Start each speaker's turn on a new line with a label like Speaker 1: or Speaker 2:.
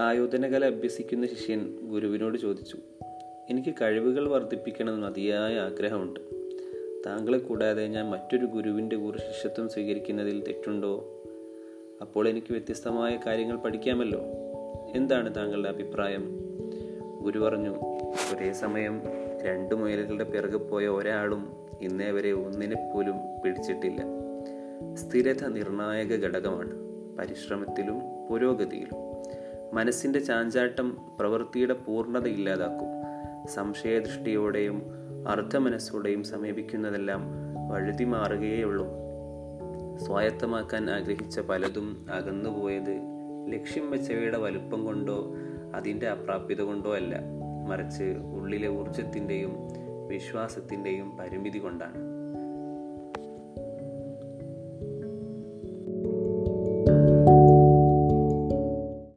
Speaker 1: ആയോധനകല അഭ്യസിക്കുന്ന ശിഷ്യൻ ഗുരുവിനോട് ചോദിച്ചു എനിക്ക് കഴിവുകൾ വർദ്ധിപ്പിക്കണമെന്ന് അതിയായ ആഗ്രഹമുണ്ട്. താങ്കളെ കൂടാതെ ഞാൻ മറ്റൊരു ഗുരുവിന്റെ കൂടെ ശിഷ്യത്വം സ്വീകരിക്കുന്നതിൽ തെറ്റുണ്ടോ? അപ്പോൾ എനിക്ക് വ്യത്യസ്തമായ കാര്യങ്ങൾ പഠിക്കാമല്ലോ. എന്താണ് താങ്കളുടെ അഭിപ്രായം? ഗുരു പറഞ്ഞു ഒരേ സമയം രണ്ട് മുയലുകളുടെ പിറകെ പോയ ഒരാളും ഇന്നേ വരെ ഒന്നിനെ പോലും പിടിച്ചിട്ടില്ല. സ്ഥിരത നിർണായക ഘടകമാണ്. പരിശ്രമത്തിലും പുരോഗതിയിലും. മനസ്സിന്റെ ചാഞ്ചാട്ടം പ്രവൃത്തിയുടെ പൂർണത ഇല്ലാതാക്കും. സംശയദൃഷ്ടിയോടെയും അർദ്ധമനസ്സോടെയും സമീപിക്കുന്നതെല്ലാം വഴുതി മാറുകയുള്ളൂ സ്വായത്തമാക്കാൻ ആഗ്രഹിച്ച പലതും അകന്നുപോയത് ലക്ഷ്യം വെച്ചവയുടെ വലുപ്പം കൊണ്ടോ അതിന്റെ അപ്രാപ്യത കൊണ്ടോ അല്ല. മറിച്ച് ഉള്ളിലെ ഊർജത്തിന്റെയും വിശ്വാസത്തിന്റെയും പരിമിതി കൊണ്ടാണ്.